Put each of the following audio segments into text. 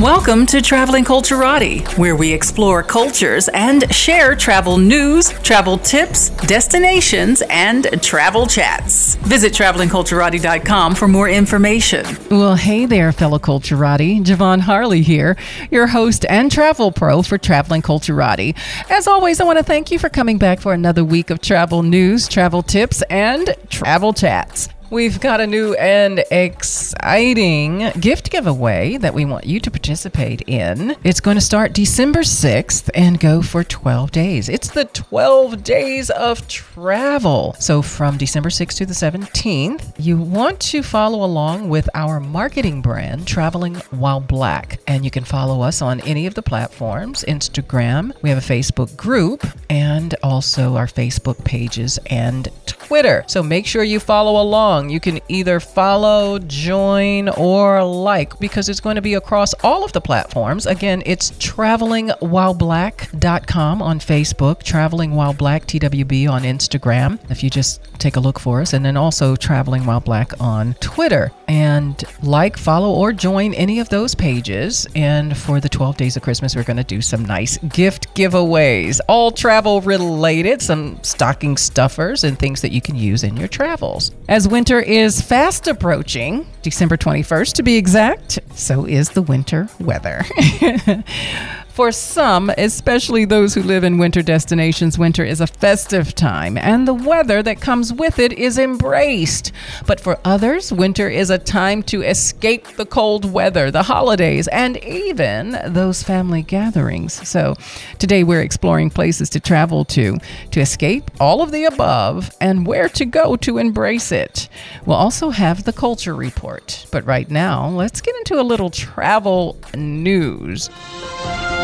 Welcome to Traveling Culturati, where we explore cultures and share travel news, travel tips, destinations, and travel chats. Visit travelingculturati.com for more information. Well, hey there, fellow Culturati. Javon Harley here, your host and travel pro for Traveling Culturati. As always, I want to thank you for coming back for another week of travel news, travel tips, and travel chats. We've got a new and exciting gift giveaway that we want you to participate in. It's going to start December 6th and go for 12 days. It's the 12 days of travel. So from December 6th to the 17th, you want to follow along with our marketing brand, Traveling While Black. And you can follow us on any of the platforms Instagram, we have a Facebook group, and also our Facebook pages and Twitter. So make sure you follow along. You can either follow, join, or like because it's going to be across all of the platforms. Again, it's travelingwhileblack.com on Facebook, Traveling While Black TWB on Instagram. If you just take a look for us, and then also Traveling While Black on Twitter. And like, follow, or join any of those pages. And for the 12 days of Christmas, we're going to do some nice gift giveaways, all travel related, some stocking stuffers, and things that you can use in your travels. As winter is fast approaching, December 21st to be exact, so is the winter weather. For some, especially those who live in winter destinations, winter is a festive time, and the weather that comes with it is embraced. But for others, winter is a time to escape the cold weather, the holidays, and even those family gatherings. So today we're exploring places to travel to, to escape all of the above, and where to go to embrace it. We'll also have the culture report. But right now, let's get into a little travel news.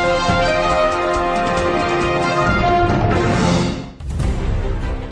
Thank you.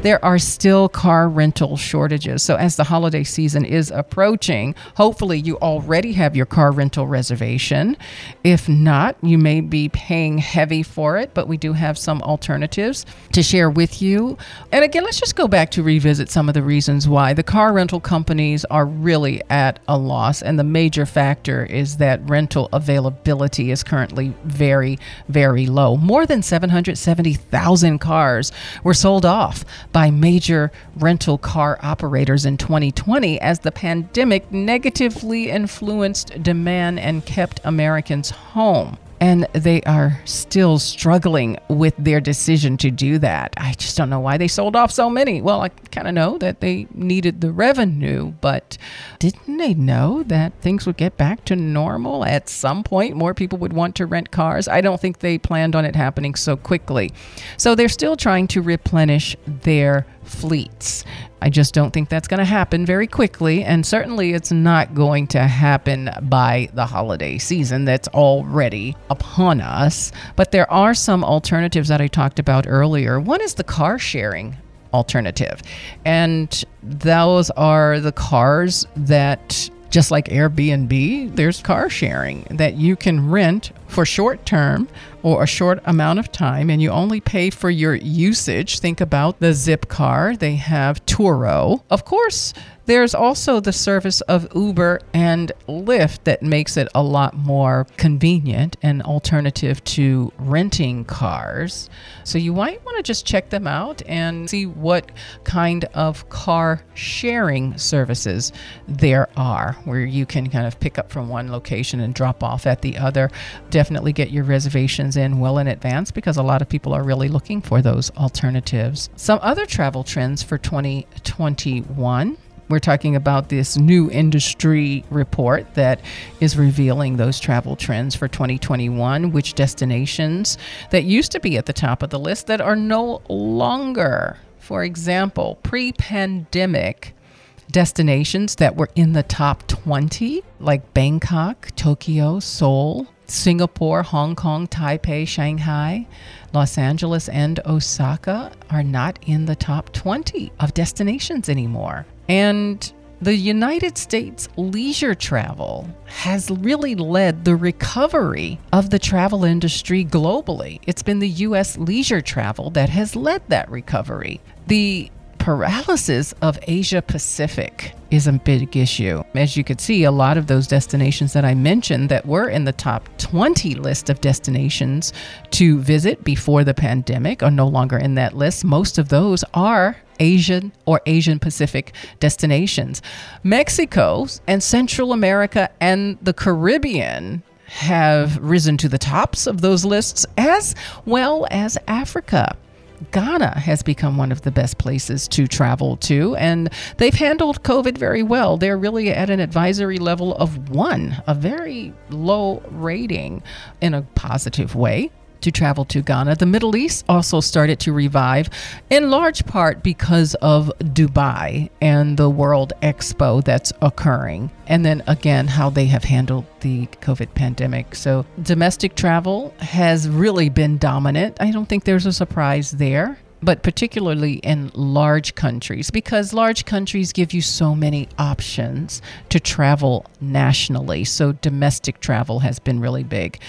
There are still car rental shortages. So, as the holiday season is approaching, hopefully you already have your car rental reservation. If not, you may be paying heavy for it, but we do have some alternatives to share with you. And again, let's just go back to revisit some of the reasons why the car rental companies are really at a loss. And the major factor is that rental availability is currently very, very low. More than 770,000 cars were sold off by major rental car operators in 2020 as the pandemic negatively influenced demand and kept Americans home and they are still struggling with their decision to do that. I just don't know why they sold off so many. Well, I kind of know that they needed the revenue, but didn't they know that things would get back to normal at some point? More people would want to rent cars. I don't think they planned on it happening so quickly. So they're still trying to replenish their fleets. I just don't think that's going to happen very quickly. And certainly it's not going to happen by the holiday season that's already upon us. But there are some alternatives that I talked about earlier. One is the car sharing alternative. And those are the cars that just like Airbnb, there's car sharing that you can rent for short term or a short amount of time and you only pay for your usage. Think about the Zipcar, they have Turo. Of course, there's also the service of Uber and Lyft that makes it a lot more convenient and alternative to renting cars. So you might want to just check them out and see what kind of car sharing services there are where you can kind of pick up from one location and drop off at the other. Definitely get your reservations in well in advance because a lot of people are really looking for those alternatives. Some other travel trends for 2021 we're talking about this new industry report that is revealing those travel trends for 2021, which destinations that used to be at the top of the list that are no longer. For example, pre pandemic, destinations that were in the top 20, like Bangkok, Tokyo, Seoul, Singapore, Hong Kong, Taipei, Shanghai, Los Angeles, and Osaka, are not in the top 20 of destinations anymore. And the United States leisure travel has really led the recovery of the travel industry globally. It's been the U.S. leisure travel that has led that recovery. The paralysis of Asia Pacific is a big issue. As you could see, a lot of those destinations that I mentioned that were in the top 20 list of destinations to visit before the pandemic are no longer in that list. Most of those are Asian or Asian Pacific destinations. Mexico and Central America and the Caribbean have risen to the tops of those lists, as well as Africa. Ghana has become one of the best places to travel to, and they've handled COVID very well. They're really at an advisory level of one, a very low rating in a positive way to travel to Ghana. The Middle East also started to revive, in large part because of Dubai and the World Expo that's occurring. And then again, how they have handled the COVID pandemic. So, domestic travel has really been dominant. I don't think there's a surprise there but particularly in large countries, because large countries give you so many options to travel nationally. So domestic travel has been really big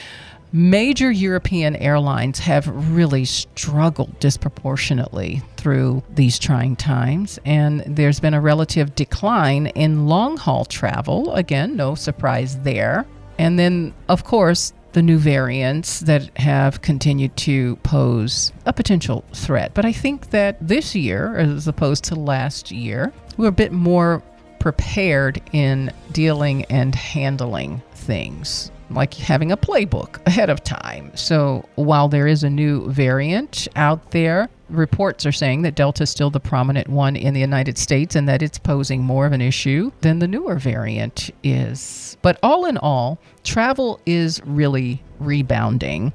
major European airlines have really struggled disproportionately through these trying times, and there's been a relative decline in long haul travel. Again, no surprise there. And then, of course, the new variants that have continued to pose a potential threat. But I think that this year, as opposed to last year, we're a bit more prepared in dealing and handling things like having a playbook ahead of time. So while there is a new variant out there, reports are saying that Delta is still the prominent one in the United States and that it's posing more of an issue than the newer variant is. But all in all, travel is really rebounding,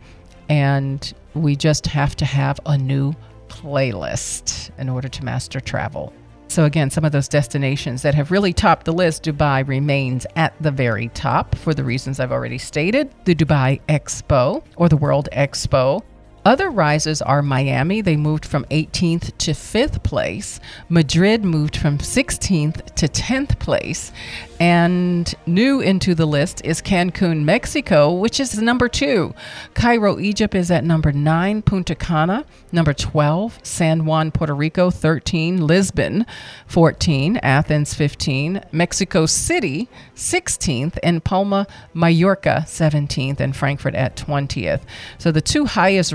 and we just have to have a new playlist in order to master travel. So, again, some of those destinations that have really topped the list, Dubai remains at the very top for the reasons I've already stated. The Dubai Expo or the World Expo other rises are Miami, they moved from 18th to 5th place. Madrid moved from 16th to 10th place. And new into the list is Cancun, Mexico, which is number two. Cairo, Egypt is at number nine. Punta Cana, number 12. San Juan, Puerto Rico, 13. Lisbon, 14. Athens, 15. Mexico City, 16th. And Palma, Mallorca, 17th. And Frankfurt at 20th. So the two highest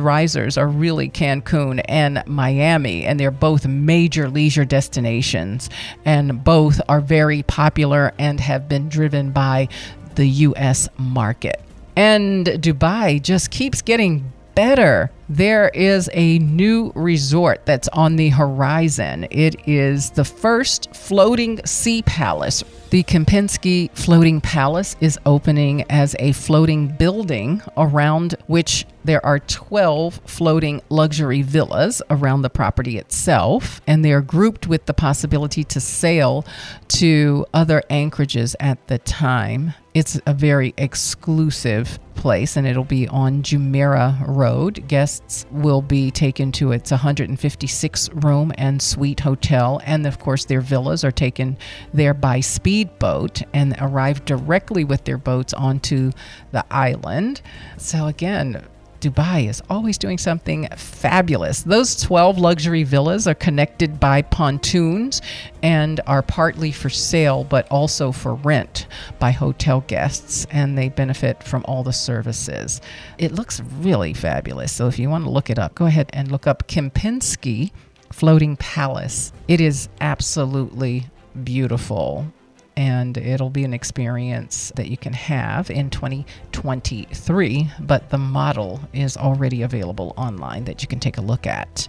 are really Cancun and Miami. And they're both major leisure destinations. And both are very popular and have been driven by the US market. And Dubai just keeps getting better. There is a new resort that's on the horizon. It is the first floating sea palace. The Kempinski Floating Palace is opening as a floating building around which there are 12 floating luxury villas around the property itself, and they are grouped with the possibility to sail to other anchorages at the time. It's a very exclusive place, and it'll be on Jumeirah Road. Guests will be taken to its 156 room and suite hotel, and of course, their villas are taken there by speedboat and arrive directly with their boats onto the island. So, again, Dubai is always doing something fabulous. Those 12 luxury villas are connected by pontoons and are partly for sale but also for rent by hotel guests, and they benefit from all the services. It looks really fabulous. So if you want to look it up, go ahead and look up Kempinski Floating Palace. It is absolutely beautiful and it'll be an experience that you can have in 2023. But the model is already available online that you can take a look at.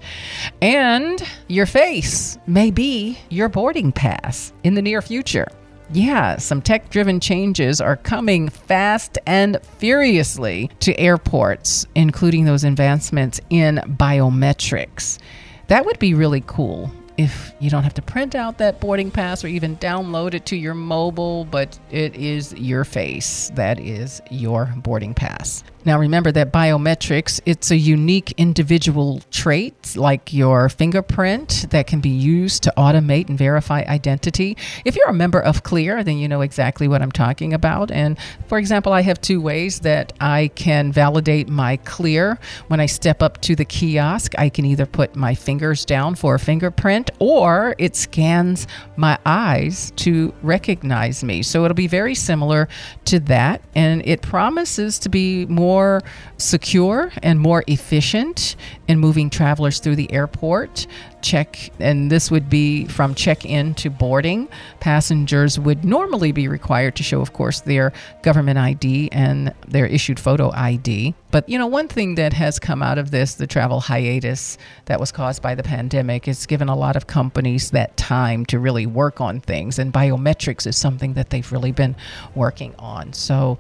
And your face may be your boarding pass in the near future. Yeah, some tech driven changes are coming fast and furiously to airports, including those advancements in biometrics. That would be really cool if you don't have to print out that boarding pass or even download it to your mobile, but it is your face. That is your boarding pass. Now, remember that biometrics, it's a unique individual trait like your fingerprint that can be used to automate and verify identity. If you're a member of Clear, then you know exactly what I'm talking about. And for example, I have two ways that I can validate my Clear. When I step up to the kiosk, I can either put my fingers down for a fingerprint or it scans my eyes to recognize me. So it'll be very similar to that. And it promises to be more more secure and more efficient in moving travelers through the airport check, and this would be from check in to boarding. Passengers would normally be required to show, of course, their government ID and their issued photo ID. But, you know, one thing that has come out of this, the travel hiatus that was caused by the pandemic, is given a lot of companies that time to really work on things. And biometrics is something that they've really been working on. So,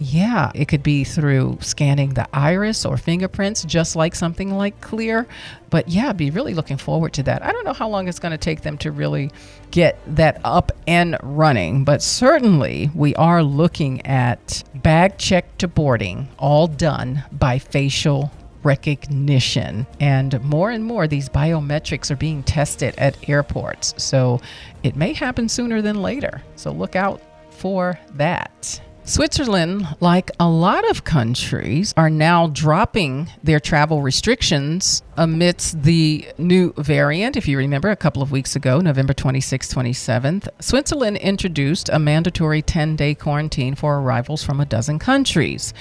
yeah, it could be through scanning the iris or fingerprints, just like something like Clear. But yeah, be really looking forward to that. I don't know how long it's going to take them to really get that up and running, but certainly we are looking at bag check to boarding, all done by facial recognition. And more and more, these biometrics are being tested at airports. So it may happen sooner than later. So look out for that. Switzerland, like a lot of countries, are now dropping their travel restrictions amidst the new variant. If you remember, a couple of weeks ago, November 26, 27th, Switzerland introduced a mandatory 10 day quarantine for arrivals from a dozen countries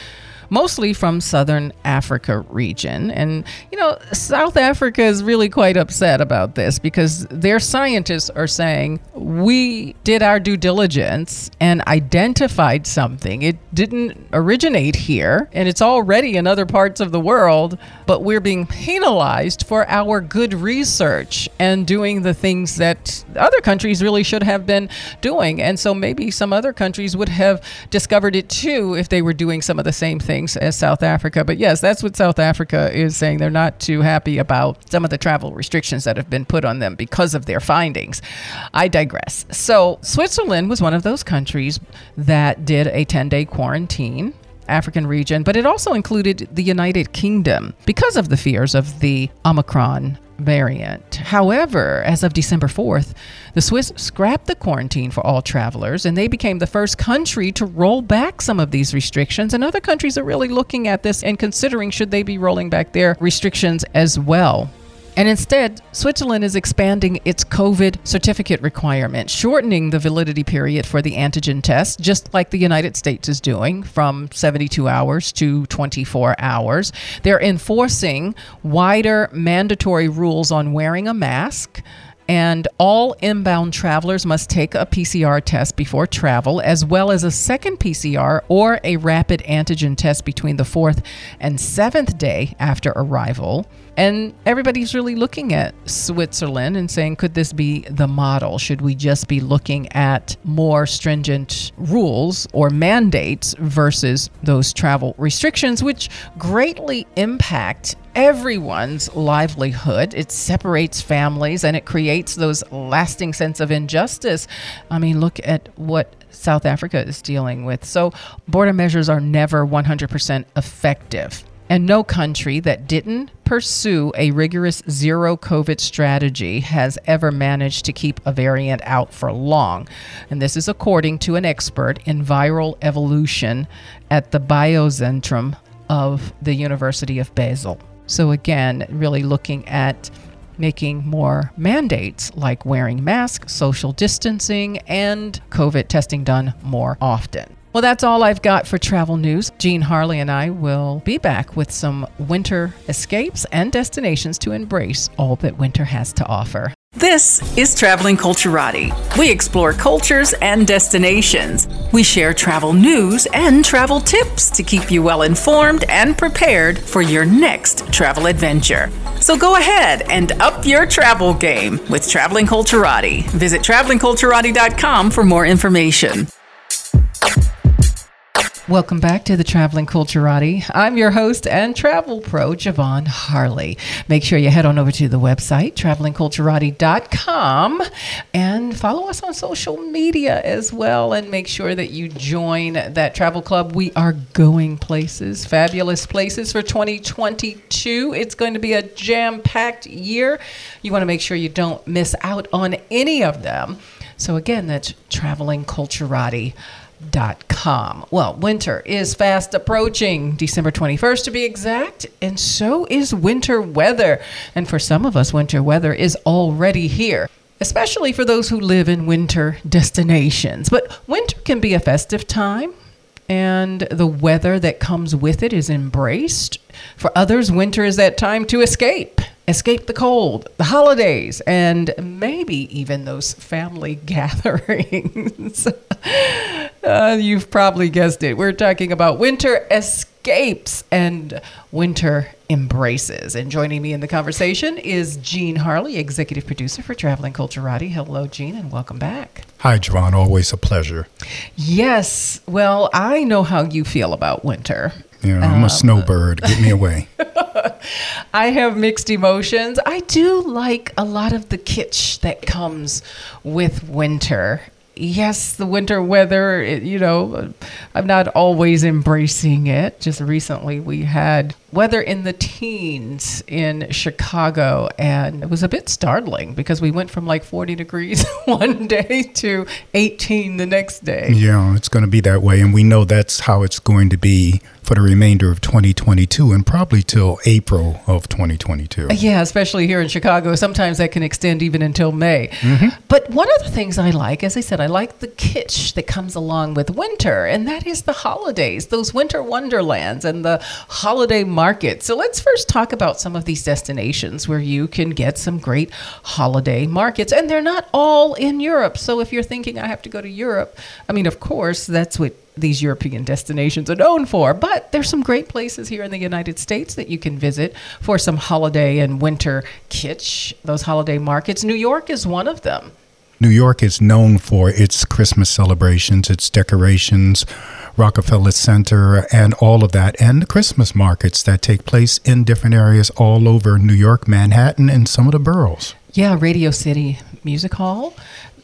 mostly from southern Africa region. And, you know, South Africa is really quite upset about this because their scientists are saying we did our due diligence and identified something. It didn't originate here and it's already in other parts of the world, but we're being penalized for our good research and doing the things that other countries really should have been doing. And so maybe some other countries would have discovered it too if they were doing some of the same things things as South Africa. But yes, that's what South Africa is saying. They're not too happy about some of the travel restrictions that have been put on them because of their findings. I digress. So, Switzerland was one of those countries that did a 10 day quarantine. African region, but it also included the United Kingdom because of the fears of the Omicron variant. However, as of December 4th, the Swiss scrapped the quarantine for all travelers and they became the first country to roll back some of these restrictions. And other countries are really looking at this and considering should they be rolling back their restrictions as well. And instead, Switzerland is expanding its COVID certificate requirement, shortening the validity period for the antigen test, just like the United States is doing, from 72 hours to 24 hours. They're enforcing wider mandatory rules on wearing a mask and all inbound travelers must take a PCR test before travel, as well as a second PCR or a rapid antigen test between the fourth and seventh day after arrival. And everybody's really looking at Switzerland and saying, could this be the model? Should we just be looking at more stringent rules or mandates versus those travel restrictions, which greatly impact everyone's livelihood. It separates families and it creates those lasting sense of injustice. I mean, look at what South Africa is dealing with. So, border measures are never 100% effective. And no country that didn't pursue a rigorous zero COVID strategy has ever managed to keep a variant out for long. And this is according to an expert in viral evolution at the Biozentrum of the University of Basel. So, again, really looking at making more mandates like wearing masks, social distancing, and COVID testing done more often. Well, that's all I've got for travel news. Gene Harley and I will be back with some winter escapes and destinations to embrace all that winter has to offer. This is Traveling Culturati. We explore cultures and destinations. We share travel news and travel tips to keep you well informed and prepared for your next travel adventure. So go ahead and up your travel game with Traveling Culturati. Visit travelingculturati.com for more information. Welcome back to the Traveling Culturati. I'm your host and travel pro, Javon Harley. Make sure you head on over to the website, travelingculturati.com, and follow us on social media as well. And make sure that you join that travel club. We are going places, fabulous places for 2022. It's going to be a jam packed year. You want to make sure you don't miss out on any of them. So, again, that's Traveling Culturati com. Well, winter is fast approaching, December 21st to be exact, and so is winter weather. And for some of us, winter weather is already here. Especially for those who live in winter destinations. But winter can be a festive time, and the weather that comes with it is embraced. For others, winter is that time to escape escape the cold, the holidays, and maybe even those family gatherings. Uh, you've probably guessed it. We're talking about winter escapes and winter embraces. And joining me in the conversation is Gene Harley, executive producer for Traveling Culturati. Hello, Gene, and welcome back. Hi, Javon. Always a pleasure. Yes. Well, I know how you feel about winter. Know, I'm um, a snowbird. Get me away. I have mixed emotions. I do like a lot of the kitsch that comes with winter yes, the winter weather, it, you know, I'm not always embracing it. Just recently we had weather in the teens in Chicago, and it was a bit startling because we went from like 40 degrees one day to 18 the next day. Yeah, it's going to be that way, and we know that's how it's going to be for the remainder of 2022 and probably till April of 2022. Yeah, especially here in Chicago. Sometimes that can extend even until May. Mm-hmm. But one of the things I like, as I said, I like the kitsch that comes along with winter, and that is the holidays, those winter wonderlands and the holiday market. So let's first talk about some of these destinations where you can get some great holiday markets. And they're not all in Europe. So if you're thinking, I have to go to Europe, I mean, of course, that's what these European destinations are known for. But there's some great places here in the United States that you can visit for some holiday and winter kitsch, those holiday markets. New York is one of them. New York is known for its Christmas celebrations, its decorations, Rockefeller Center, and all of that, and the Christmas markets that take place in different areas all over New York, Manhattan, and some of the boroughs. Yeah, Radio City Music Hall.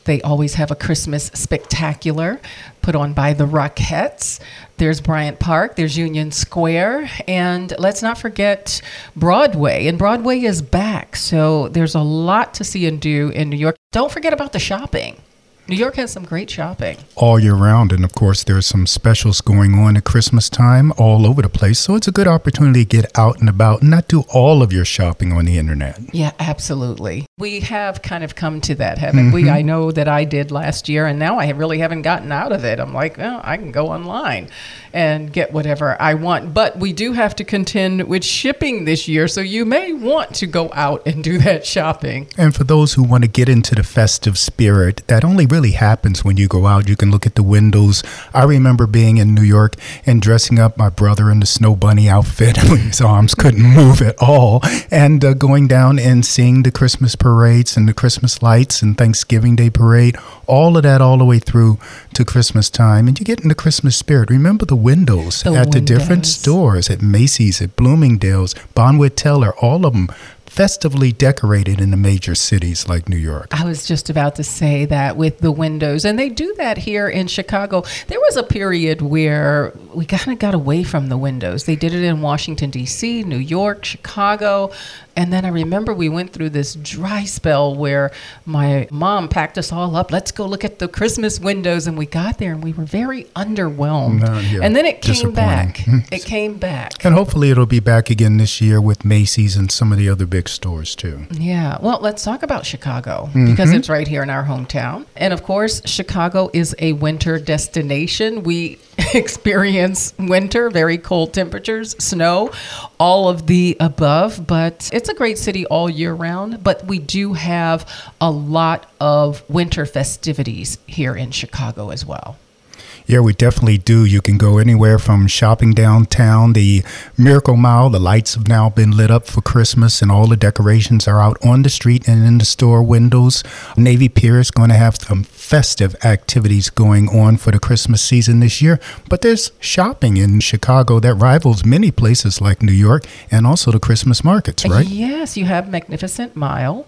They always have a Christmas spectacular put on by the Rockettes. There's Bryant Park, there's Union Square, and let's not forget Broadway. And Broadway is back, so there's a lot to see and do in New York. Don't forget about the shopping. New York has some great shopping. All year round. And of course, there's some specials going on at Christmas time all over the place. So it's a good opportunity to get out and about and not do all of your shopping on the internet. Yeah, absolutely. We have kind of come to that, haven't mm-hmm. we? I know that I did last year, and now I really haven't gotten out of it. I'm like, well, I can go online and get whatever I want. But we do have to contend with shipping this year. So you may want to go out and do that shopping. And for those who want to get into the festive spirit, that only really really happens when you go out. You can look at the windows. I remember being in New York and dressing up my brother in the snow bunny outfit. His arms couldn't move at all. And uh, going down and seeing the Christmas parades and the Christmas lights and Thanksgiving Day parade, all of that all the way through to Christmas time. And you get in the Christmas spirit. Remember the windows the at windows. the different stores at Macy's, at Bloomingdale's, Bonwit Teller, all of them festively decorated in the major cities like New York. I was just about to say that with the windows, and they do that here in Chicago. There was a period where we kind of got away from the windows. They did it in Washington, D.C., New York, Chicago. And then I remember we went through this dry spell where my mom packed us all up. Let's go look at the Christmas windows. And we got there and we were very underwhelmed. Uh, yeah, and then it came back. it came back. And hopefully it'll be back again this year with Macy's and some of the other big stores too. Yeah. Well, let's talk about Chicago mm-hmm. because it's right here in our hometown. And of course, Chicago is a winter destination. We experience winter, very cold temperatures, snow, all of the above. But it's a great city all year round. But we do have a lot of winter festivities here in Chicago as well. Yeah, we definitely do. You can go anywhere from shopping downtown. The Miracle Mile, the lights have now been lit up for Christmas, and all the decorations are out on the street and in the store windows. Navy Pier is going to have some festive activities going on for the Christmas season this year, but there's shopping in Chicago that rivals many places like New York and also the Christmas markets, right? Yes, you have Magnificent Mile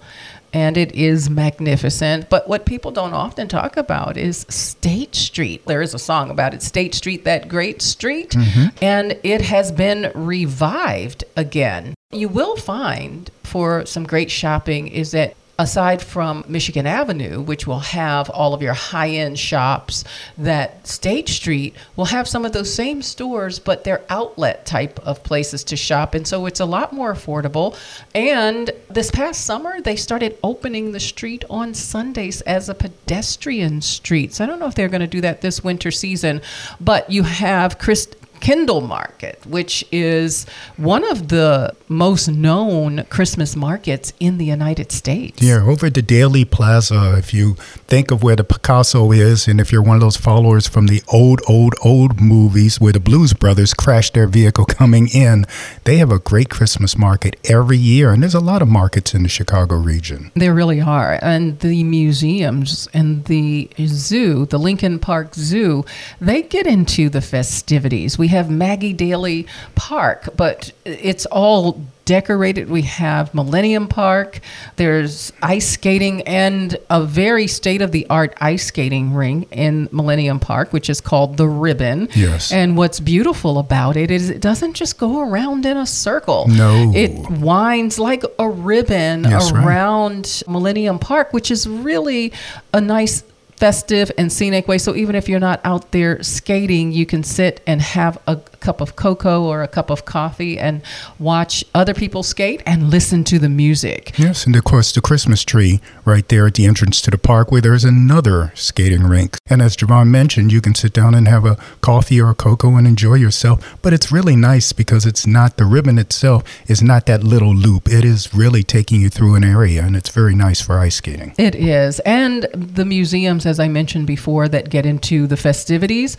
and it is magnificent. But what people don't often talk about is State Street. There is a song about it, State Street, that great street, mm-hmm. and it has been revived again. You will find for some great shopping is that aside from Michigan Avenue, which will have all of your high end shops, that State Street will have some of those same stores, but they're outlet type of places to shop. And so it's a lot more affordable. And this past summer, they started opening the street on Sundays as a pedestrian street. So I don't know if they're going to do that this winter season, but you have Chris Kindle Market, which is one of the most known Christmas markets in the United States. Yeah, over at the Daley Plaza, if you think of where the Picasso is, and if you're one of those followers from the old, old, old movies where the Blues Brothers crashed their vehicle coming in, they have a great Christmas market every year. And there's a lot of markets in the Chicago region. There really are. And the museums and the zoo, the Lincoln Park Zoo, they get into the festivities. We have Maggie Daley Park, but it's all decorated. We have Millennium Park. There's ice skating and a very state of the art ice skating ring in Millennium Park, which is called the Ribbon. Yes. And what's beautiful about it is it doesn't just go around in a circle. No. It winds like a ribbon yes, around right. Millennium Park, which is really a nice festive and scenic way. So even if you're not out there skating, you can sit and have a cup of cocoa or a cup of coffee and watch other people skate and listen to the music. Yes, and of course the Christmas tree right there at the entrance to the park where there's another skating rink. And as Javon mentioned, you can sit down and have a coffee or a cocoa and enjoy yourself. But it's really nice because it's not the ribbon itself is not that little loop. It is really taking you through an area and it's very nice for ice skating. It is. And the museums, as I mentioned before, that get into the festivities,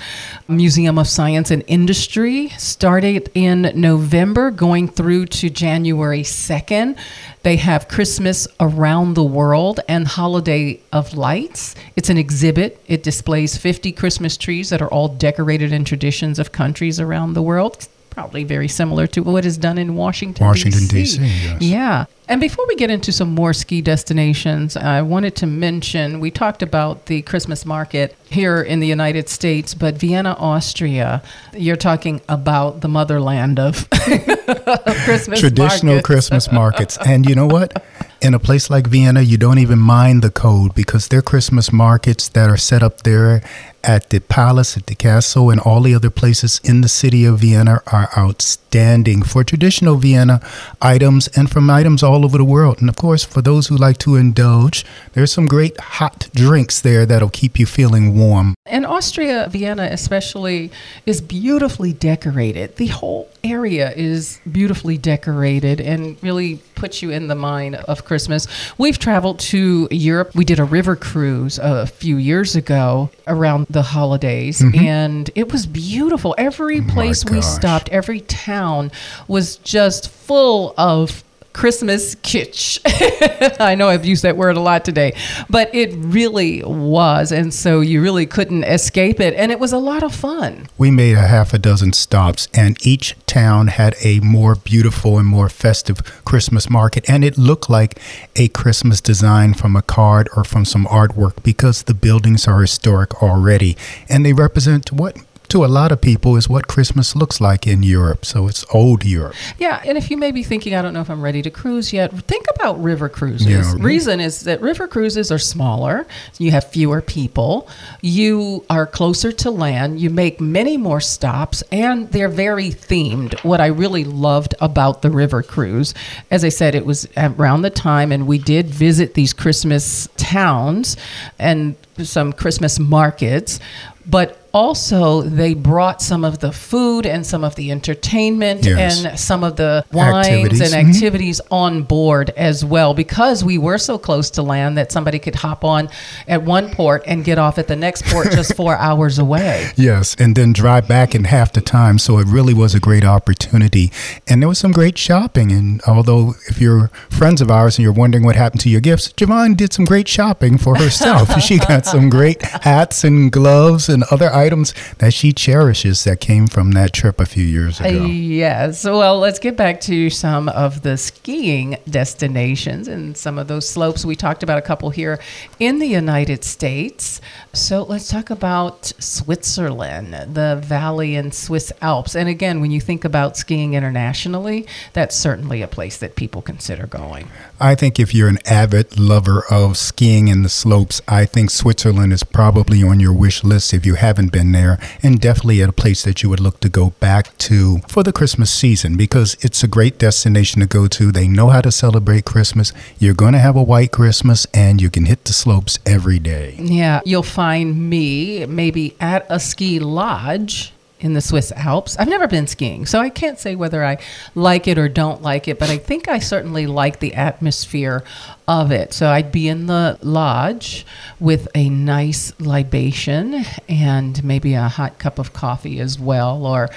Museum of Science and Industry started in November going through to January 2nd. They have Christmas around the world and Holiday of Lights. It's an exhibit. It displays 50 Christmas trees that are all decorated in traditions of countries around the world probably very similar to what is done in Washington, Washington D.C. Yes. Yeah. And before we get into some more ski destinations, I wanted to mention we talked about the Christmas market here in the United States, but Vienna, Austria, you're talking about the motherland of Christmas traditional markets. Christmas markets. And you know what? In a place like Vienna, you don't even mind the cold because their Christmas markets that are set up there at the palace, at the castle, and all the other places in the city of Vienna are outstanding for traditional Vienna items and from items all over the world. And of course, for those who like to indulge, there's some great hot drinks there that'll keep you feeling warm. And Austria, Vienna especially, is beautifully decorated. The whole area is beautifully decorated and really puts you in the mind of Christmas. We've traveled to Europe. We did a river cruise a few years ago around the holidays, mm-hmm. and it was beautiful. Every place we stopped, every town was just full of Christmas kitsch. I know I've used that word a lot today, but it really was. And so you really couldn't escape it. And it was a lot of fun. We made a half a dozen stops, and each town had a more beautiful and more festive Christmas market. And it looked like a Christmas design from a card or from some artwork because the buildings are historic already. And they represent what to a lot of people is what Christmas looks like in Europe. So it's old Europe. Yeah, and if you may be thinking, I don't know if I'm ready to cruise yet, think about river cruises. Yeah. Reason is that river cruises are smaller, you have fewer people, you are closer to land, you make many more stops, and they're very themed. What I really loved about the river cruise, as I said, it was around the time, and we did visit these Christmas towns and some Christmas markets, but also they brought some of the food and some of the entertainment Yes. and some of the wines Activities. and activities on board as well because we were so close to land that somebody could hop on at one port and get off at the next port just four hours away. Yes, and then drive back in half the time. So it really was a great opportunity. And there was some great shopping. And although if you're friends of ours and you're wondering what happened to your gifts, Javon did some great shopping for herself. she got some great hats and gloves and other items that she cherishes that came from that trip a few years Uh, ago. Yes. Well, let's get back to some of the skiing destinations and some of those slopes. We talked about a couple here in the United States. So let's talk about Switzerland, the valley and Swiss Alps. And again, when you think about skiing internationally, that's certainly a place that people consider going. I think if you're an avid lover of skiing in the slopes, I think Switzerland is probably on your wish list if you haven't been there, and definitely a place that you would look to go back to for the Christmas season because it's a great destination to go to. They know how to celebrate Christmas. You're going to have a white Christmas, and you can hit the slopes every day. Yeah, you'll find me maybe at a ski lodge in the Swiss Alps. I've never been skiing, so I can't say whether I like it or don't like it, but I think I certainly like the atmosphere of it. So I'd be in the lodge with a nice libation and maybe a hot cup of coffee as well, or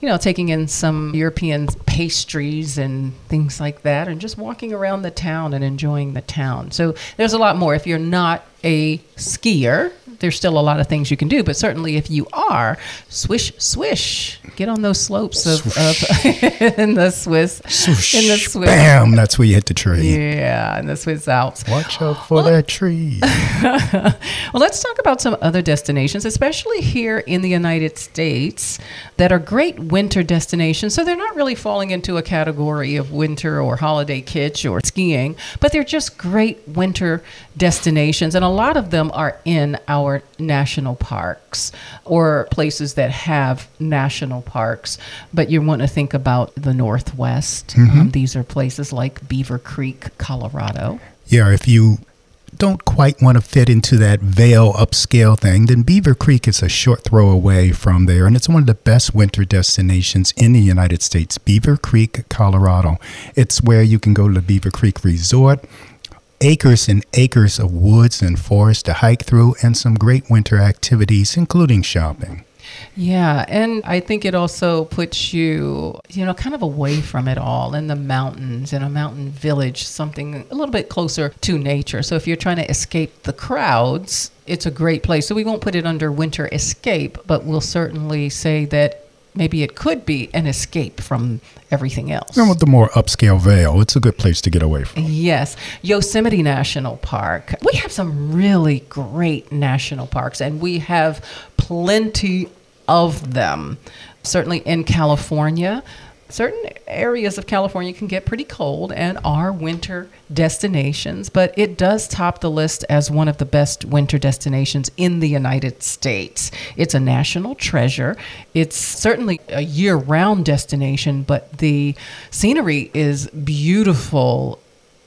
you know, taking in some European pastries and things like that, and just walking around the town and enjoying the town. So there's a lot more. If you're not a skier, there's still a lot of things you can do, but certainly if you are, swish, swish, get on those slopes of, of in the Swiss, in the Swiss, Bam! That's where you hit the tree. yeah, in the Swiss Alps. Watch out for that tree. Well, let's talk about some other destinations, especially here in the United States, that are great winter destinations. So they're not really falling into a category of winter or holiday kitsch or skiing, but they're just great winter destinations. And a lot of them are in our national parks or places that have national parks. But you want to think about the Northwest. Um, these are places like Beaver Creek, Colorado. Yeah, if you don't quite want to fit into that Vail upscale thing, then Beaver Creek is a short throw away from there, and it's one of the best winter destinations in the United States. Beaver Creek, Colorado. It's where you can go to the Beaver Creek Resort. Acres and acres of woods and forest to hike through, and some great winter activities, including shopping. Yeah, and I think it also puts you, you know, kind of away from it all in the mountains, in a mountain village, something a little bit closer to nature. So if you're trying to escape the crowds, it's a great place. So we won't put it under winter escape, but we'll certainly say that maybe it could be an escape from everything else. And with the more upscale Vail, it's a good place to get away from. Yes, Yosemite National Park. We have some really great national parks, and we have plenty of them. Certainly in California, certain areas of California can get pretty cold and are winter destinations, but it does top the list as one of the best winter destinations in the United States. It's a national treasure. It's certainly a year round destination, but the scenery is beautiful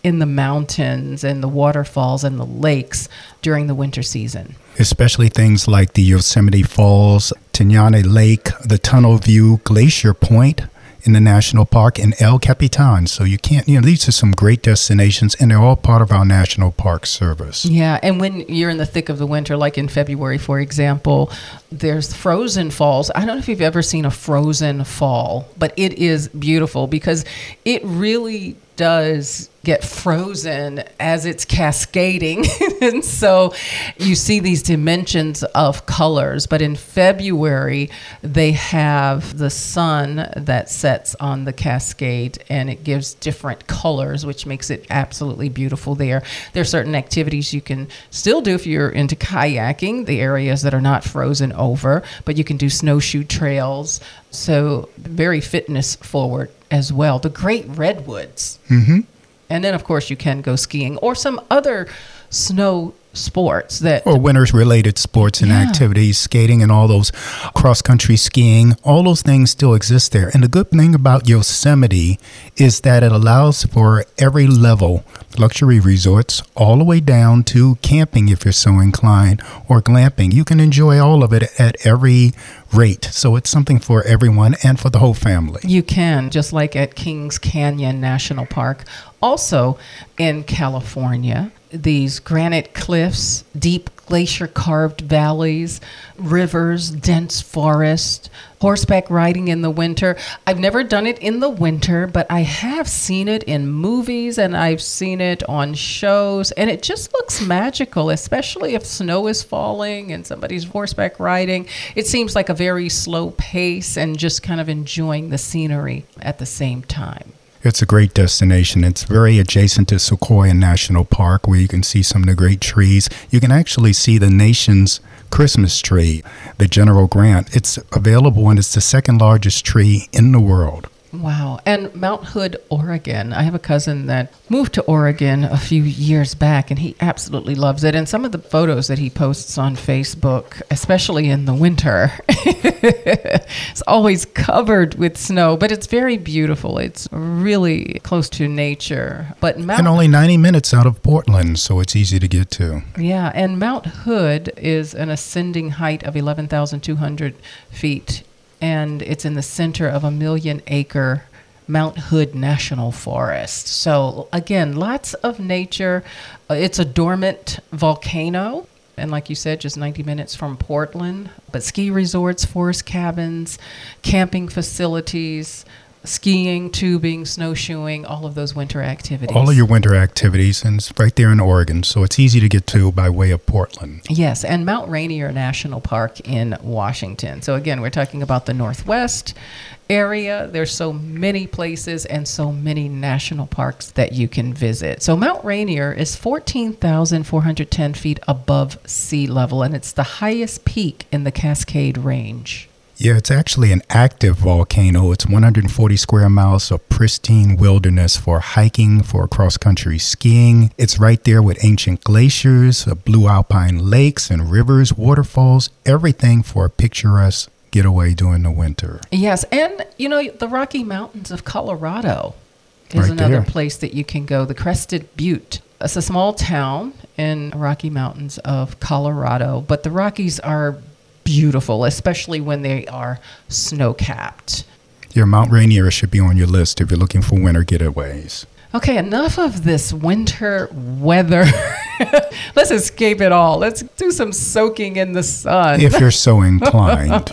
in the mountains and the waterfalls and the lakes during the winter season. especially things like the Yosemite Falls, Tenaya Lake, the Tunnel View, Glacier Point in the national park, and El Capitan. So you can't, you know, these are some great destinations, and they're all part of our national park service. Yeah, and when you're in the thick of the winter, like in February, for example, there's frozen falls. I don't know if you've ever seen a frozen fall, but it is beautiful because it really does get frozen as it's cascading. and so you see these dimensions of colors. But in February, they have the sun that sets on the cascade and it gives different colors, which makes it absolutely beautiful there. There are certain activities you can still do if you're into kayaking, the areas that are not frozen over, but you can do snowshoe trails. So, very fitness forward as well. The great redwoods. Mm-hmm. And then, of course, you can go skiing or some other snow sports that or winter related sports and Yeah. activities, skating and all those cross country skiing, all those things still exist there. And the good thing about Yosemite is that it allows for every level luxury resorts all the way down to camping if you're so inclined or glamping. You can enjoy all of it at every rate. So it's something for everyone and for the whole family. You can, just like at Kings Canyon National Park. Also in California, these granite cliffs, deep glacier carved valleys, rivers, dense forest, horseback riding in the winter. I've never done it in the winter, but I have seen it in movies and I've seen it on shows, and it just looks magical, especially if snow is falling and somebody's horseback riding. It seems like a very slow pace and just kind of enjoying the scenery at the same time. It's a great destination. It's very adjacent to Sequoia National Park, where you can see some of the great trees. You can actually see the nation's Christmas tree, the General Grant. It's available and it's the second largest tree in the world. Wow. And Mount Hood, Oregon. I have a cousin that moved to Oregon a few years back and he absolutely loves it. And some of the photos that he posts on Facebook, especially in the winter, it's always covered with snow, but it's very beautiful. It's really close to nature. But Mount And only 90 minutes out of Portland, so it's easy to get to. Yeah, and Mount Hood is an ascending height of 11,200 feet, and it's in the center of a million acre Mount Hood National Forest. So, again, lots of nature. Uh, It's a dormant volcano. And like you said, just 90 minutes from Portland. But ski resorts, forest cabins, camping facilities, skiing, tubing, snowshoeing, all of those winter activities. All of your winter activities, and it's right there in Oregon, so it's easy to get to by way of Portland. Yes, and Mount Rainier National Park in Washington. So again, we're talking about the Northwest area. There's so many places and so many national parks that you can visit. So Mount Rainier is 14,410 feet above sea level and it's the highest peak in the Cascade Range. Yeah, it's actually an active volcano. It's 140 square miles of pristine wilderness for hiking, for cross country skiing. It's right there with ancient glaciers, uh, blue alpine lakes and rivers, waterfalls, everything for a picturesque getaway during the winter. Yes, and you know the Rocky Mountains of Colorado is Right another there. place that you can go. The Crested Butte. It's a small town in Rocky Mountains of Colorado, but the Rockies are beautiful, especially when they are snow capped. Your Mount Rainier should be on your list if you're looking for winter getaways. Okay, enough of this winter weather. Let's escape it all. Let's do some soaking in the sun. If you're so inclined.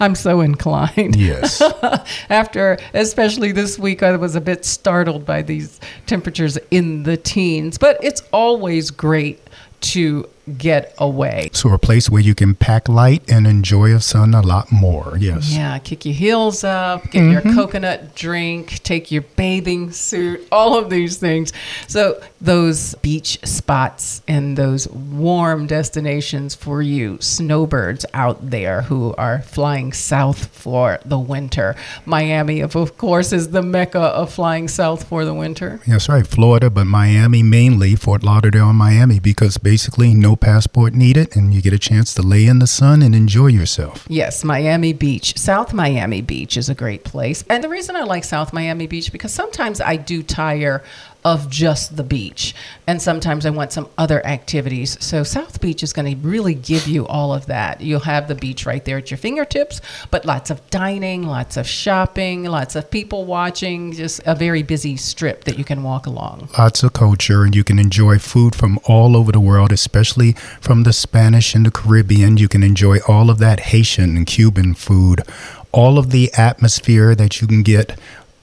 I'm so inclined. Yes. after especially this week i was a bit startled by these temperatures in the teens but it's always great to get away So a place where you can pack light and enjoy the sun a lot more. Yes. yeah kick your heels up get your mm-hmm. coconut drink take your bathing suit all of these things so those beach spots and those warm destinations for you snowbirds out there who are flying south for the winter miami of, of course is the mecca of flying south for the winter That's right, Florida, but Miami mainly, Fort Lauderdale and Miami, because basically no passport needed and you get a chance to lay in the sun and enjoy yourself. Yes, Miami Beach. South Miami Beach is a great place. And the reason I like South Miami Beach because sometimes I do tire of just the beach and sometimes I want some other activities. So South Beach is going to really give you all of that. You'll have the beach right there at your fingertips, but lots of dining, lots of shopping, lots of people watching, just a very busy strip that you can walk along. Lots of culture, and you can enjoy food from all over the world, especially from the Spanish and the Caribbean. You can enjoy all of that Haitian and Cuban food, all of the atmosphere that you can get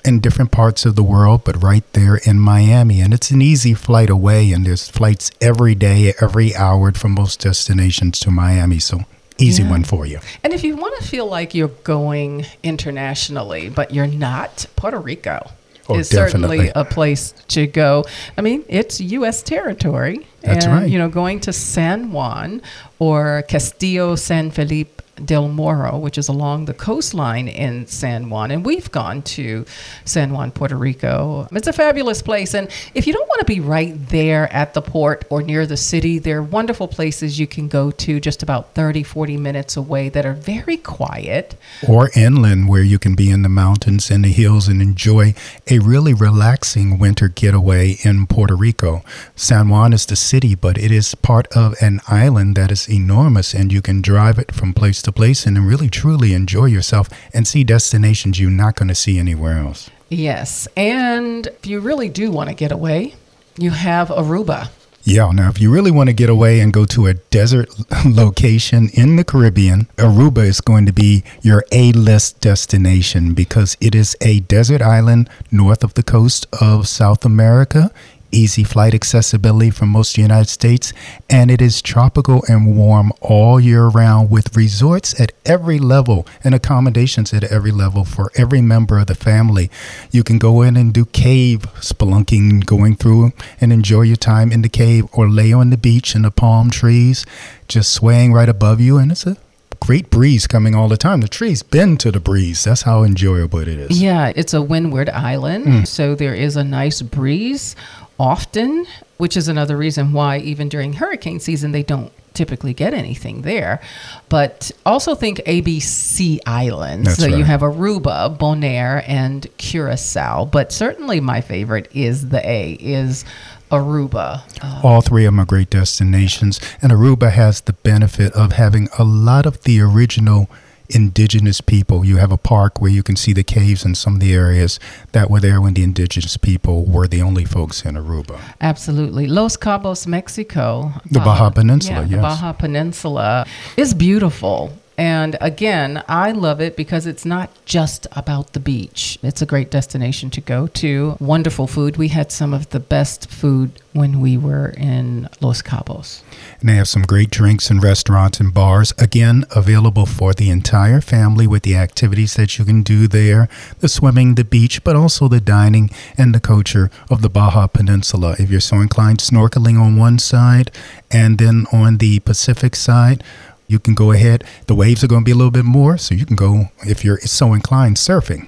in different parts of the world, but right there in Miami. And it's an easy flight away, and there's flights every day, every hour from most destinations to Miami. So easy Yeah. one for you. And if you want to feel like you're going internationally, but you're not, Puerto Rico Oh, is certainly a place to go. I mean, it's U.S. territory. That's and, right. You know, going to San Juan or Castillo San Felipe del Morro, which is along the coastline in San Juan. And we've gone to San Juan, Puerto Rico. It's a fabulous place. And if you don't want to be right there at the port or near the city, there are wonderful places you can go to just about 30, 40 minutes away that are very quiet. Or inland, where you can be in the mountains and the hills and enjoy a really relaxing winter getaway in Puerto Rico. San Juan is the city, but it is part of an island that is enormous, and you can drive it from place to place and really truly enjoy yourself and see destinations you're not going to see anywhere else. Yes. And if you really do want to get away, you have Aruba. Yeah, now if you really want to get away and go to a desert location in the Caribbean, Aruba is going to be your A list destination because it is a desert island north of the coast of South America easy flight accessibility from most of the United States, and it is tropical and warm all year round with resorts at every level and accommodations at every level for every member of the family. You can go in and do cave spelunking, going through and enjoy your time in the cave or lay on the beach in the palm trees, just swaying right above you, and it's a great breeze coming all the time. The trees bend to the breeze. That's how enjoyable it is. Yeah, it's a windward island, mm. so there is a nice breeze often, which is another reason why even during hurricane season they don't typically get anything there. But also think ABC islands. That's so right. you have Aruba, Bonaire, and Curacao. But certainly my favorite is the A, is Aruba. Uh, All three of them are great destinations. And Aruba has the benefit of having a lot of the original – indigenous people. You have a park where you can see the caves in some of the areas that were there when the indigenous people were the only folks in Aruba. Absolutely. Los Cabos, Mexico. The Baja um, Peninsula, yeah, yes. The Baja Peninsula is beautiful. And again, I love it because it's not just about the beach. It's a great destination to go to. Wonderful food. We had some of the best food when we were in Los Cabos. And they have some great drinks and restaurants and bars. Again, available for the entire family with the activities that you can do there the swimming, the beach, but also the dining and the culture of the Baja Peninsula. If you're so inclined, snorkeling on one side and then on the Pacific side, you can go ahead. The waves are going to be a little bit more, so you can go, if you're so inclined, surfing.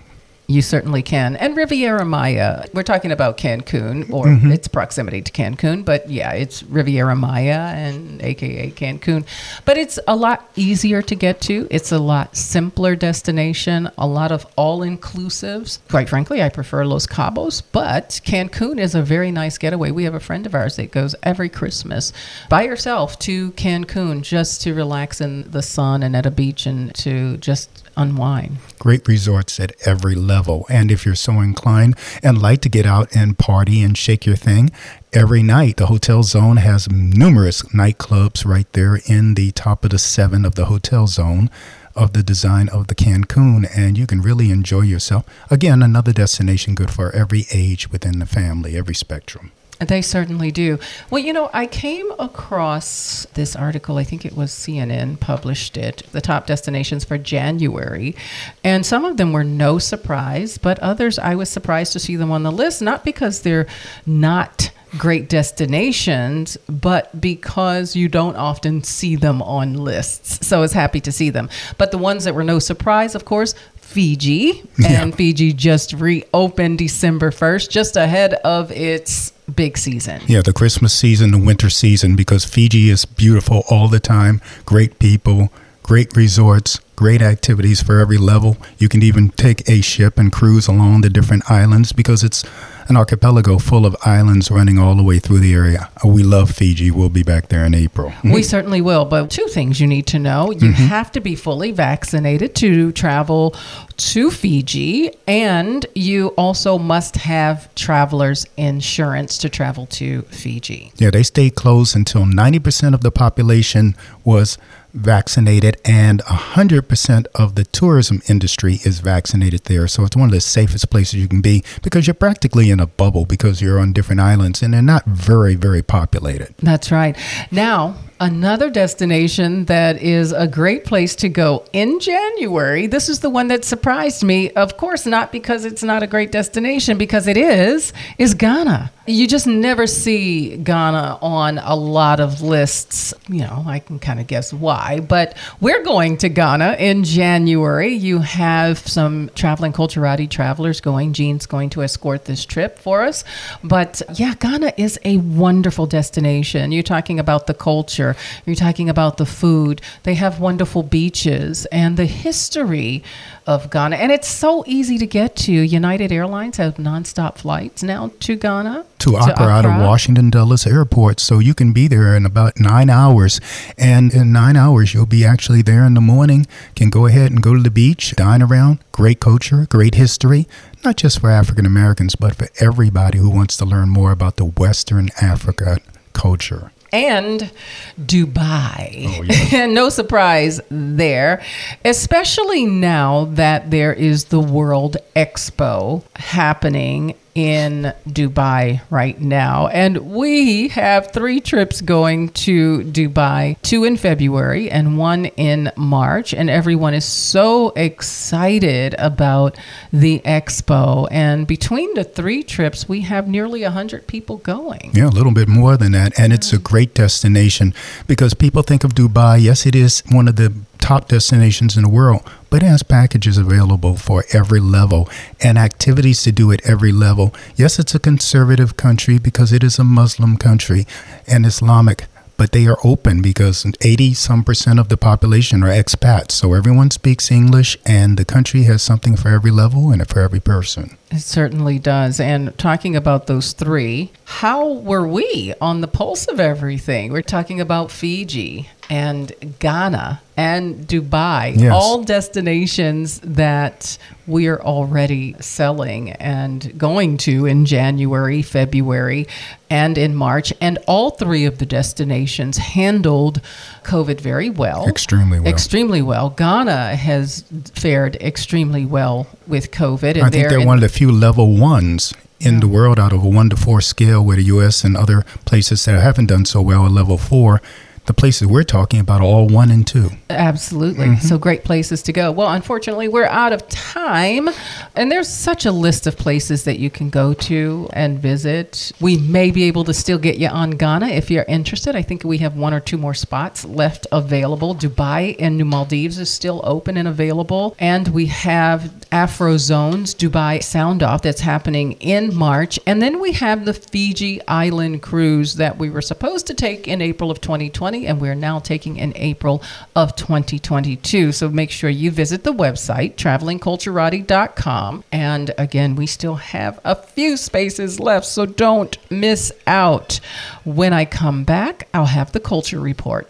You certainly can. And Riviera Maya, we're talking about Cancun or mm-hmm. its proximity to Cancun, but yeah, it's Riviera Maya and AKA Cancun. But it's a lot easier to get to. It's a lot simpler destination, a lot of all inclusives. Quite frankly, I prefer Los Cabos, but Cancun is a very nice getaway. We have a friend of ours that goes every Christmas by herself to Cancun just to relax in the sun and at a beach and to just unwind. Great resorts at every level. And if you're so inclined and like to get out and party and shake your thing, every night the Hotel Zone has numerous nightclubs right there in the top of the seven of the Hotel Zone of the design of the Cancun, and you can really enjoy yourself. Again, another destination good for every age within the family, every spectrum. They certainly do. Well, you know, I came across this article, I think it was CNN published it, the top destinations for January. And some of them were no surprise, but others I was surprised to see them on the list, not because they're not great destinations, but because you don't often see them on lists. So I was happy to see them. But the ones that were no surprise, of course, Fiji. And yeah. Fiji just reopened December 1st, just ahead of its big season. Yeah, the Christmas season, the winter season, because Fiji is beautiful all the time, great people, great resorts, great activities for every level. You can even take a ship and cruise along the different islands because it's an archipelago full of islands running all the way through the area. Uh, we love Fiji. We'll be back there in April. We certainly will. But two things you need to know you mm-hmm. have to be fully vaccinated to travel to Fiji, and you also must have traveler's insurance to travel to Fiji. Yeah, they stayed closed until 90% of the population was vaccinated, and 100% of the tourism industry is vaccinated there. So it's one of the safest places you can be because you're practically in a bubble because you're on different islands and they're not very, very populated. That's right. Now, Another destination that is a great place to go in January. This is the one that surprised me. Of course, not because it's not a great destination, because it is, is Ghana. You just never see Ghana on a lot of lists. You know, I can kind of guess why, but we're going to Ghana in January. You have some traveling Culturati travelers going. Gene's going to escort this trip for us. But yeah, Ghana is a wonderful destination. You're talking about the culture, you're talking about the food. They have wonderful beaches and the history of Ghana. And it's so easy to get to. United Airlines have nonstop flights now to Ghana. To, to Accra, Accra out of Washington Dulles Airport. So you can be there in about nine hours. And in nine hours, you'll be actually there in the morning, can go ahead and go to the beach, dine around. Great culture, great history, not just for African Americans, but for everybody who wants to learn more about the Western Africa culture and Dubai. Oh, no surprise there, especially now that there is the World Expo happening in Dubai right now. And we have three trips going to Dubai two in February and one in March. And everyone is so excited about the expo. And between the three trips, we have nearly 100 people going. Yeah, a little bit more than that. And it's a great destination because people think of Dubai. Yes, it is one of the top destinations in the world, but it has packages available for every level and activities to do at every level. Yes, it's a conservative country because it is a Muslim country and Islamic, but they are open because 80 some percent of the population are expats. So everyone speaks English and the country has something for every level and for every person. It certainly does. And talking about those three, how were we on the pulse of everything? We're talking about Fiji and Ghana and Dubai, yes. all destinations that we are already selling and going to in January, February, and in March. And all three of the destinations handled COVID very well. Extremely well. Extremely well. Ghana has fared extremely well with COVID. And I think they're, one of the few level ones in yeah. the world out of a one to four scale where the U.S. and other places that haven't done so well at level four the places we're talking about are all one and two. Absolutely. Mm-hmm. So great places to go. Well, unfortunately, we're out of time, and there's such a list of places that you can go to and visit. We may be able to still get you on Ghana if you're interested. I think we have one or two more spots left available. Dubai and New Maldives is still open and available, and we have Afro Zones Dubai Sound Off that's happening in March, and then we have the Fiji Island cruise that we were supposed to take in April of 2020 2020, and we're now taking in April of 2022. So make sure you visit the website, travelingculturati.com. And again, we still have a few spaces left, so don't miss out. When I come back, I'll have the culture report.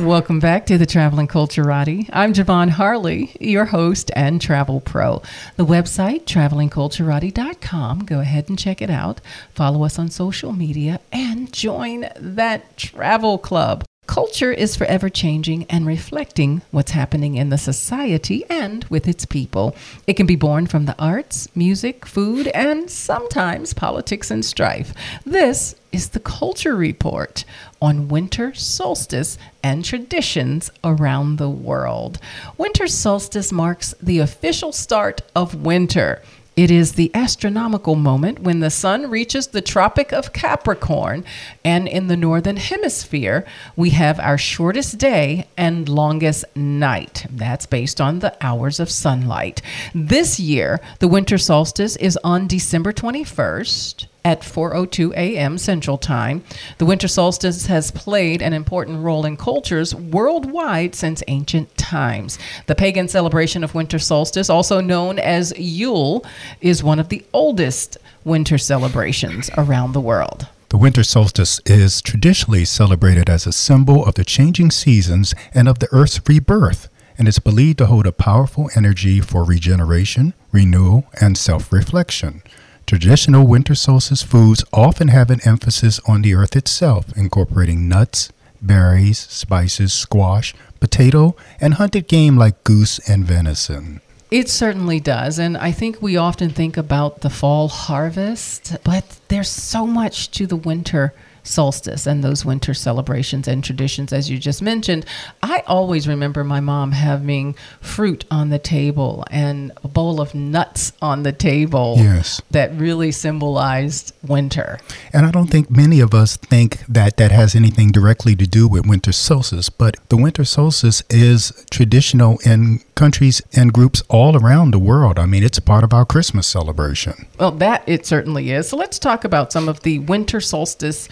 Welcome back to the Traveling Culturati. I'm Javon Harley, your host and travel pro. The website, travelingculturati.com. Go ahead and check it out. Follow us on social media and join that travel club. Culture is forever changing and reflecting what's happening in the society and with its people. It can be born from the arts, music, food, and sometimes politics and strife. This is the Culture Report on winter solstice and traditions around the world. Winter solstice marks the official start of winter. It is the astronomical moment when the sun reaches the Tropic of Capricorn, and in the northern hemisphere, we have our shortest day and longest night. That's based on the hours of sunlight. This year, the winter solstice is on December 21st at 4:02 a.m. Central Time. The winter solstice has played an important role in cultures worldwide since ancient times. The pagan celebration of winter solstice, also known as Yule, is one of the oldest winter celebrations around the world. The winter solstice is traditionally celebrated as a symbol of the changing seasons and of the Earth's rebirth, and is believed to hold a powerful energy for regeneration, renewal, and self reflection. Traditional winter solstice foods often have an emphasis on the earth itself, incorporating nuts, berries, spices, squash, potato, and hunted game like goose and venison. It certainly does. And I think we often think about the fall harvest, but there's so much to the winter solstice and those winter celebrations and traditions, as you just mentioned. I always remember my mom having fruit on the table and a bowl of nuts on the table Yes. that really symbolized winter. And I don't think many of us think that that has anything directly to do with winter solstice, but the winter solstice is traditional in countries and groups all around the world. I mean, it's a part of our Christmas celebration. Well, that it certainly is. So let's talk about some of the winter solstice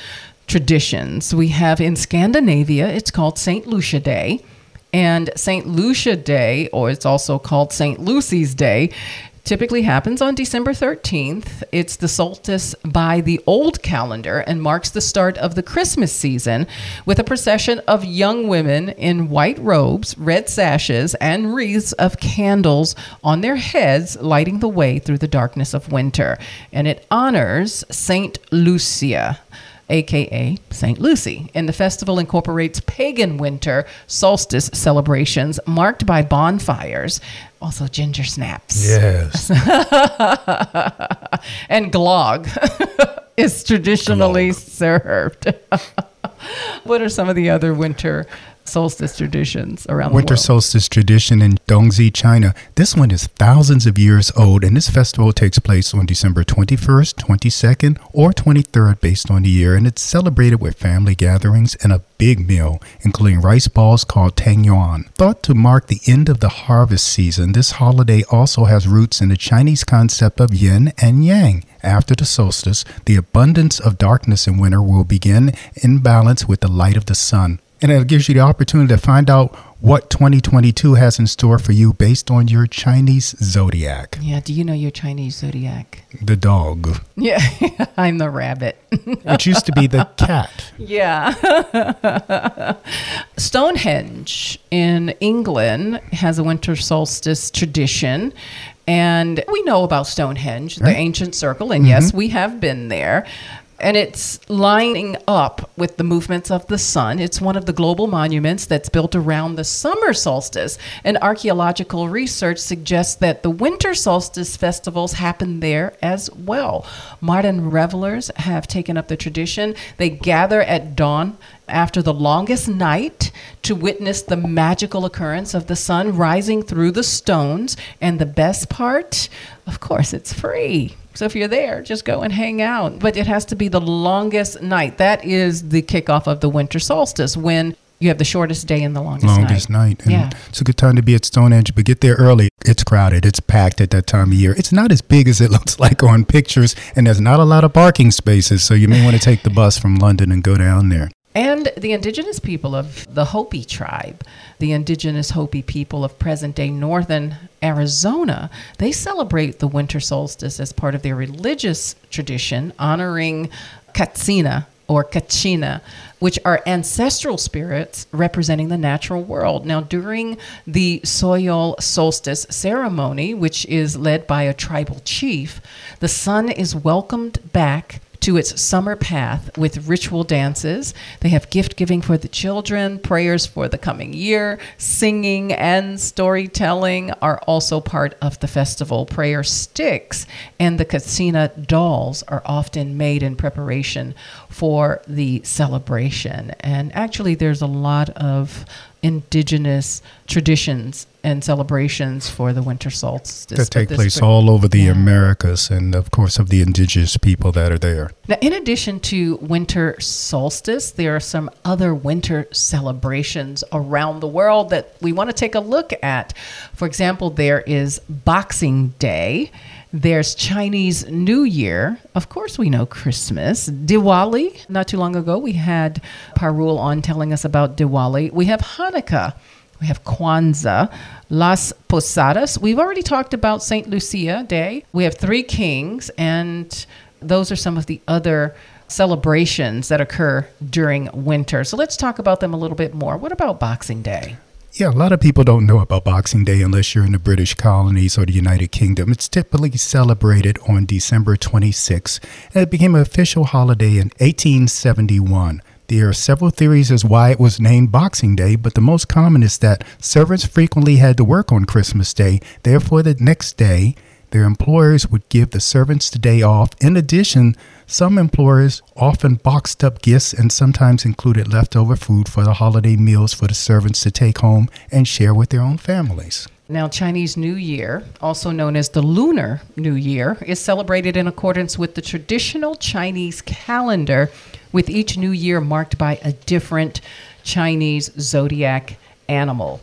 traditions. We have in Scandinavia, it's called St. Lucia Day. And St. Lucia Day, or it's also called St. Lucy's Day, typically happens on December 13th. It's the solstice by the old calendar and marks the start of the Christmas season with a procession of young women in white robes, red sashes, and wreaths of candles on their heads, lighting the way through the darkness of winter. And it honors Saint Lucia aka St. Lucy. And the festival incorporates pagan winter solstice celebrations marked by bonfires, also ginger snaps. Yes. and glögg is traditionally Glögg. served. what are some of the other winter solstice traditions around Winter the world? solstice tradition in Dongzhi, China. This one is thousands of years old, and this festival takes place on December 21st, 22nd, or 23rd, based on the year, and it's celebrated with family gatherings and a big meal, including rice balls called Tang Yuan. Thought to mark the end of the harvest season, this holiday also has roots in the Chinese concept of yin and yang. After the solstice, the abundance of darkness in winter will begin in balance with the light of the sun. And it gives you the opportunity to find out what 2022 has in store for you based on your Chinese zodiac, Yeah, do you know your Chinese zodiac? the dog. Yeah, I'm the rabbit. Which used to be the cat. Yeah. Stonehenge in England has a winter solstice tradition. And we know about Stonehenge, the ancient circle. And yes, mm-hmm. we have been there. And it's lining up with the movements of the sun. It's one of the global monuments that's built around the summer solstice. And archaeological research suggests that the winter solstice festivals happen there as well. Modern revelers have taken up the tradition. They gather at dawn after the longest night to witness the magical occurrence of the sun rising through the stones. And the best part, of course, it's free. So if you're there, just go and hang out. But it has to be the longest night. That is the kickoff of the winter solstice when you have the shortest day and the longest, Longest night. And Yeah. It's a good time to be at Stonehenge, but get there early. It's crowded. It's packed at that time of year. It's not as big as it looks like on pictures, and there's not a lot of parking spaces, so you may want to take the bus from London and go down there. And the indigenous people of the Hopi tribe, the indigenous Hopi people of present day northern Arizona, they celebrate the winter solstice as part of their religious tradition, honoring Katsina or Kachina, which are ancestral spirits representing the natural world. Now, during the Soyal solstice ceremony, which is led by a tribal chief, the sun is welcomed back to its summer path with ritual dances. They have gift giving for the children, prayers for the coming year, singing, and storytelling are also part of the festival. Prayer sticks and the Katsina dolls are often made in preparation for the celebration. And actually, there's a lot of indigenous traditions and celebrations for the winter solstice That take place par- all over the Yeah. Americas and, of course, of the indigenous people that are there. Now, in addition to winter solstice, there are some other winter celebrations around the world that we want to take a look at. For example, there is Boxing Day. There's Chinese New Year. Of course, we know Christmas. Diwali. Not too long ago, we had Parul on telling us about Diwali. We have Hanukkah. We have Kwanzaa, Las Posadas. We've already talked about St. Lucia Day. We have Three Kings, and those are some of the other celebrations that occur during winter. So let's talk about them a little bit more. What about Boxing Day? Yeah, a lot of people don't know about Boxing Day unless you're in the British colonies or the United Kingdom. It's typically celebrated on December 26th, and it became an official holiday in 1871. There are several theories as why it was named Boxing Day, but the most common is that servants frequently had to work on Christmas Day. Therefore, the next day, their employers would give the servants the day off. In addition, some employers often boxed up gifts and sometimes included leftover food for the holiday meals for the servants to take home and share with their own families. Now, Chinese New Year, also known as the Lunar New Year, is celebrated in accordance with the traditional Chinese calendar, with each new year marked by a different Chinese zodiac animal.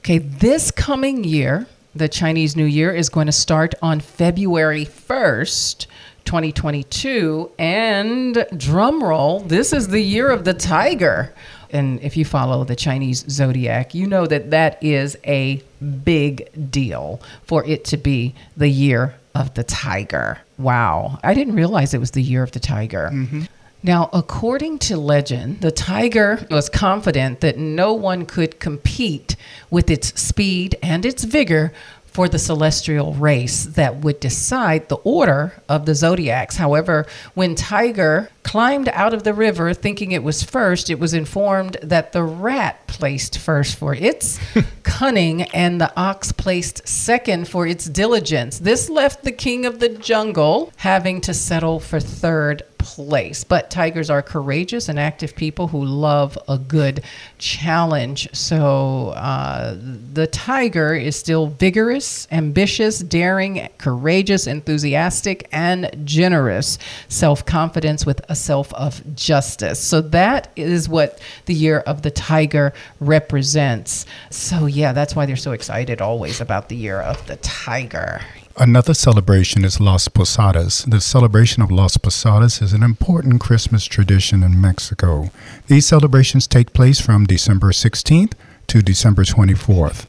Okay, this coming year, the Chinese New Year is going to start on February 1st. 2022 and drum roll this is the year of the tiger and if you follow the Chinese zodiac, you know that that is a big deal for it to be the year of the tiger. Wow. I didn't realize it was the year of the tiger. Mm-hmm. Now, according to legend, the tiger was confident that no one could compete with its speed and its vigor for the celestial race that would decide the order of the zodiacs. However, when Tiger climbed out of the river thinking it was first, it was informed that the rat placed first for its cunning and the ox placed second for its diligence. This left the king of the jungle having to settle for third place. But tigers are courageous and active people who love a good challenge. So uh, the tiger is still vigorous, ambitious, daring, courageous, enthusiastic, and generous. Self confidence with a self of justice. So that is what the year of the tiger represents. So, yeah, that's why they're so excited always about the year of the tiger. Another celebration is Las Posadas. The celebration of Las Posadas is an important Christmas tradition in Mexico. These celebrations take place from December 16th to December 24th.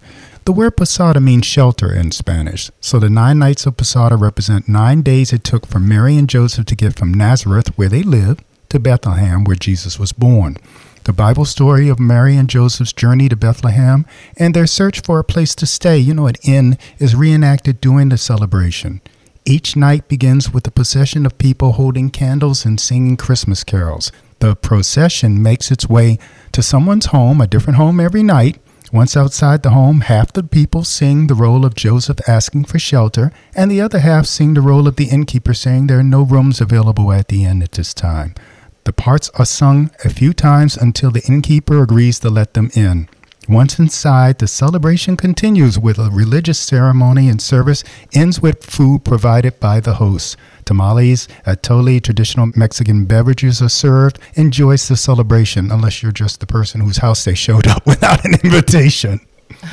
The word posada means shelter in Spanish, so the nine nights of posada represent nine days it took for Mary and Joseph to get from Nazareth, where they lived, to Bethlehem, where Jesus was born. The Bible story of Mary and Joseph's journey to Bethlehem and their search for a place to stay, you know, an inn, is reenacted during the celebration. Each night begins with a procession of people holding candles and singing Christmas carols. The procession makes its way to someone's home, a different home every night. Once outside the home, half the people sing the role of Joseph asking for shelter, and the other half sing the role of the innkeeper saying there are no rooms available at the inn at this time. The parts are sung a few times until the innkeeper agrees to let them in. Once inside, the celebration continues with a religious ceremony and service ends with food provided by the host. Tamales, atole, traditional Mexican beverages are served. Enjoys the celebration, unless you're just the person whose house they showed up without an invitation.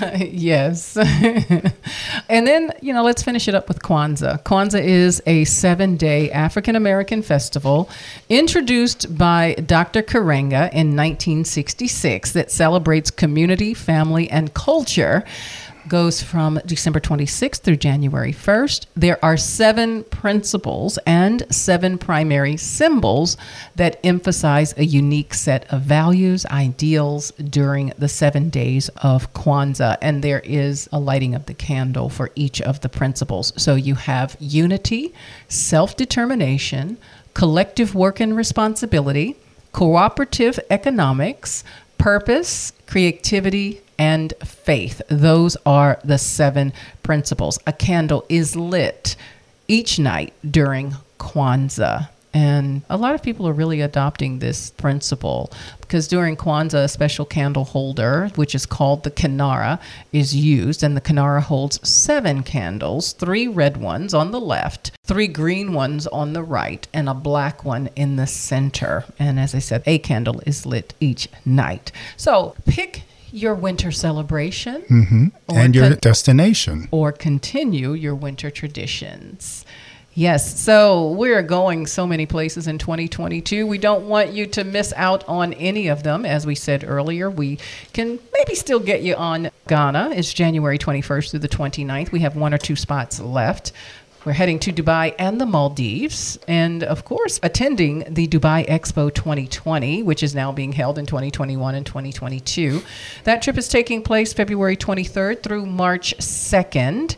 yes. and then, you know, let's finish it up with Kwanzaa. Kwanzaa is a seven day African American festival introduced by Dr. Karenga in 1966 that celebrates community, family, and culture goes from December 26th through January 1st. There are seven principles and seven primary symbols that emphasize a unique set of values, ideals during the seven days of Kwanzaa. And there is a lighting of the candle for each of the principles. So you have unity, self determination, collective work and responsibility, cooperative economics, purpose, creativity, and faith. Those are the seven principles. A candle is lit each night during Kwanzaa. And a lot of people are really adopting this principle because during Kwanzaa, a special candle holder, which is called the Kinara, is used. And the Kinara holds seven candles three red ones on the left, three green ones on the right, and a black one in the center. And as I said, a candle is lit each night. So pick your winter celebration mm-hmm. and your con- destination, or continue your winter traditions. Yes, so we're going so many places in 2022. We don't want you to miss out on any of them. As we said earlier, we can maybe still get you on Ghana. It's January 21st through the 29th. We have one or two spots left. We're heading to Dubai and the Maldives, and of course, attending the Dubai Expo 2020, which is now being held in 2021 and 2022. That trip is taking place February 23rd through March 2nd.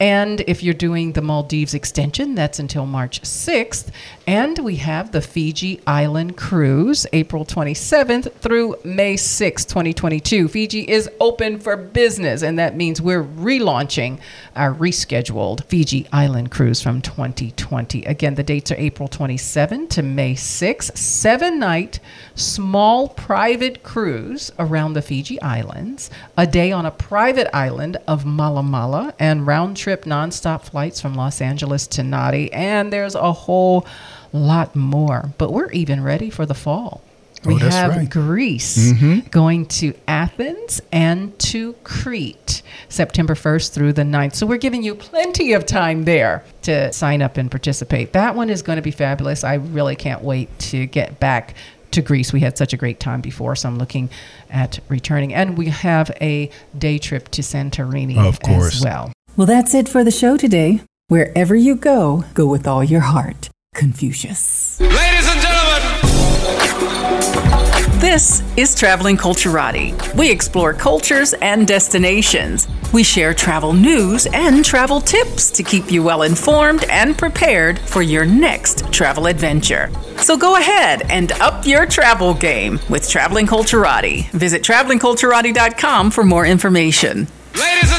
And if you're doing the Maldives extension, that's until March 6th. And we have the Fiji Island Cruise, April 27th through May 6th, 2022. Fiji is open for business, and that means we're relaunching our rescheduled Fiji Island Cruise from 2020. Again, the dates are April 27 to May 6, seven night small private cruise around the Fiji Islands, a day on a private island of Malamala, and round trip nonstop flights from Los Angeles to Nadi. And there's a whole lot more. But we're even ready for the fall. Oh, we Oh, have right. Greece mm-hmm. going to Athens and to Crete September 1st through the 9th. So we're giving you plenty of time there to sign up and participate. That one is going to be fabulous. I really can't wait to get back to Greece. We had such a great time before, so I'm looking at returning. And we have a day trip to Santorini Of course. as well. Well, that's it for the show today. Wherever you go, go with all your heart. Confucius. Ladies and gentlemen, This is Traveling Culturati. We explore cultures and destinations. We share travel news and travel tips to keep you well informed and prepared for your next travel adventure. So go ahead and up your travel game with Traveling Culturati. Visit travelingculturati.com for more information. ladies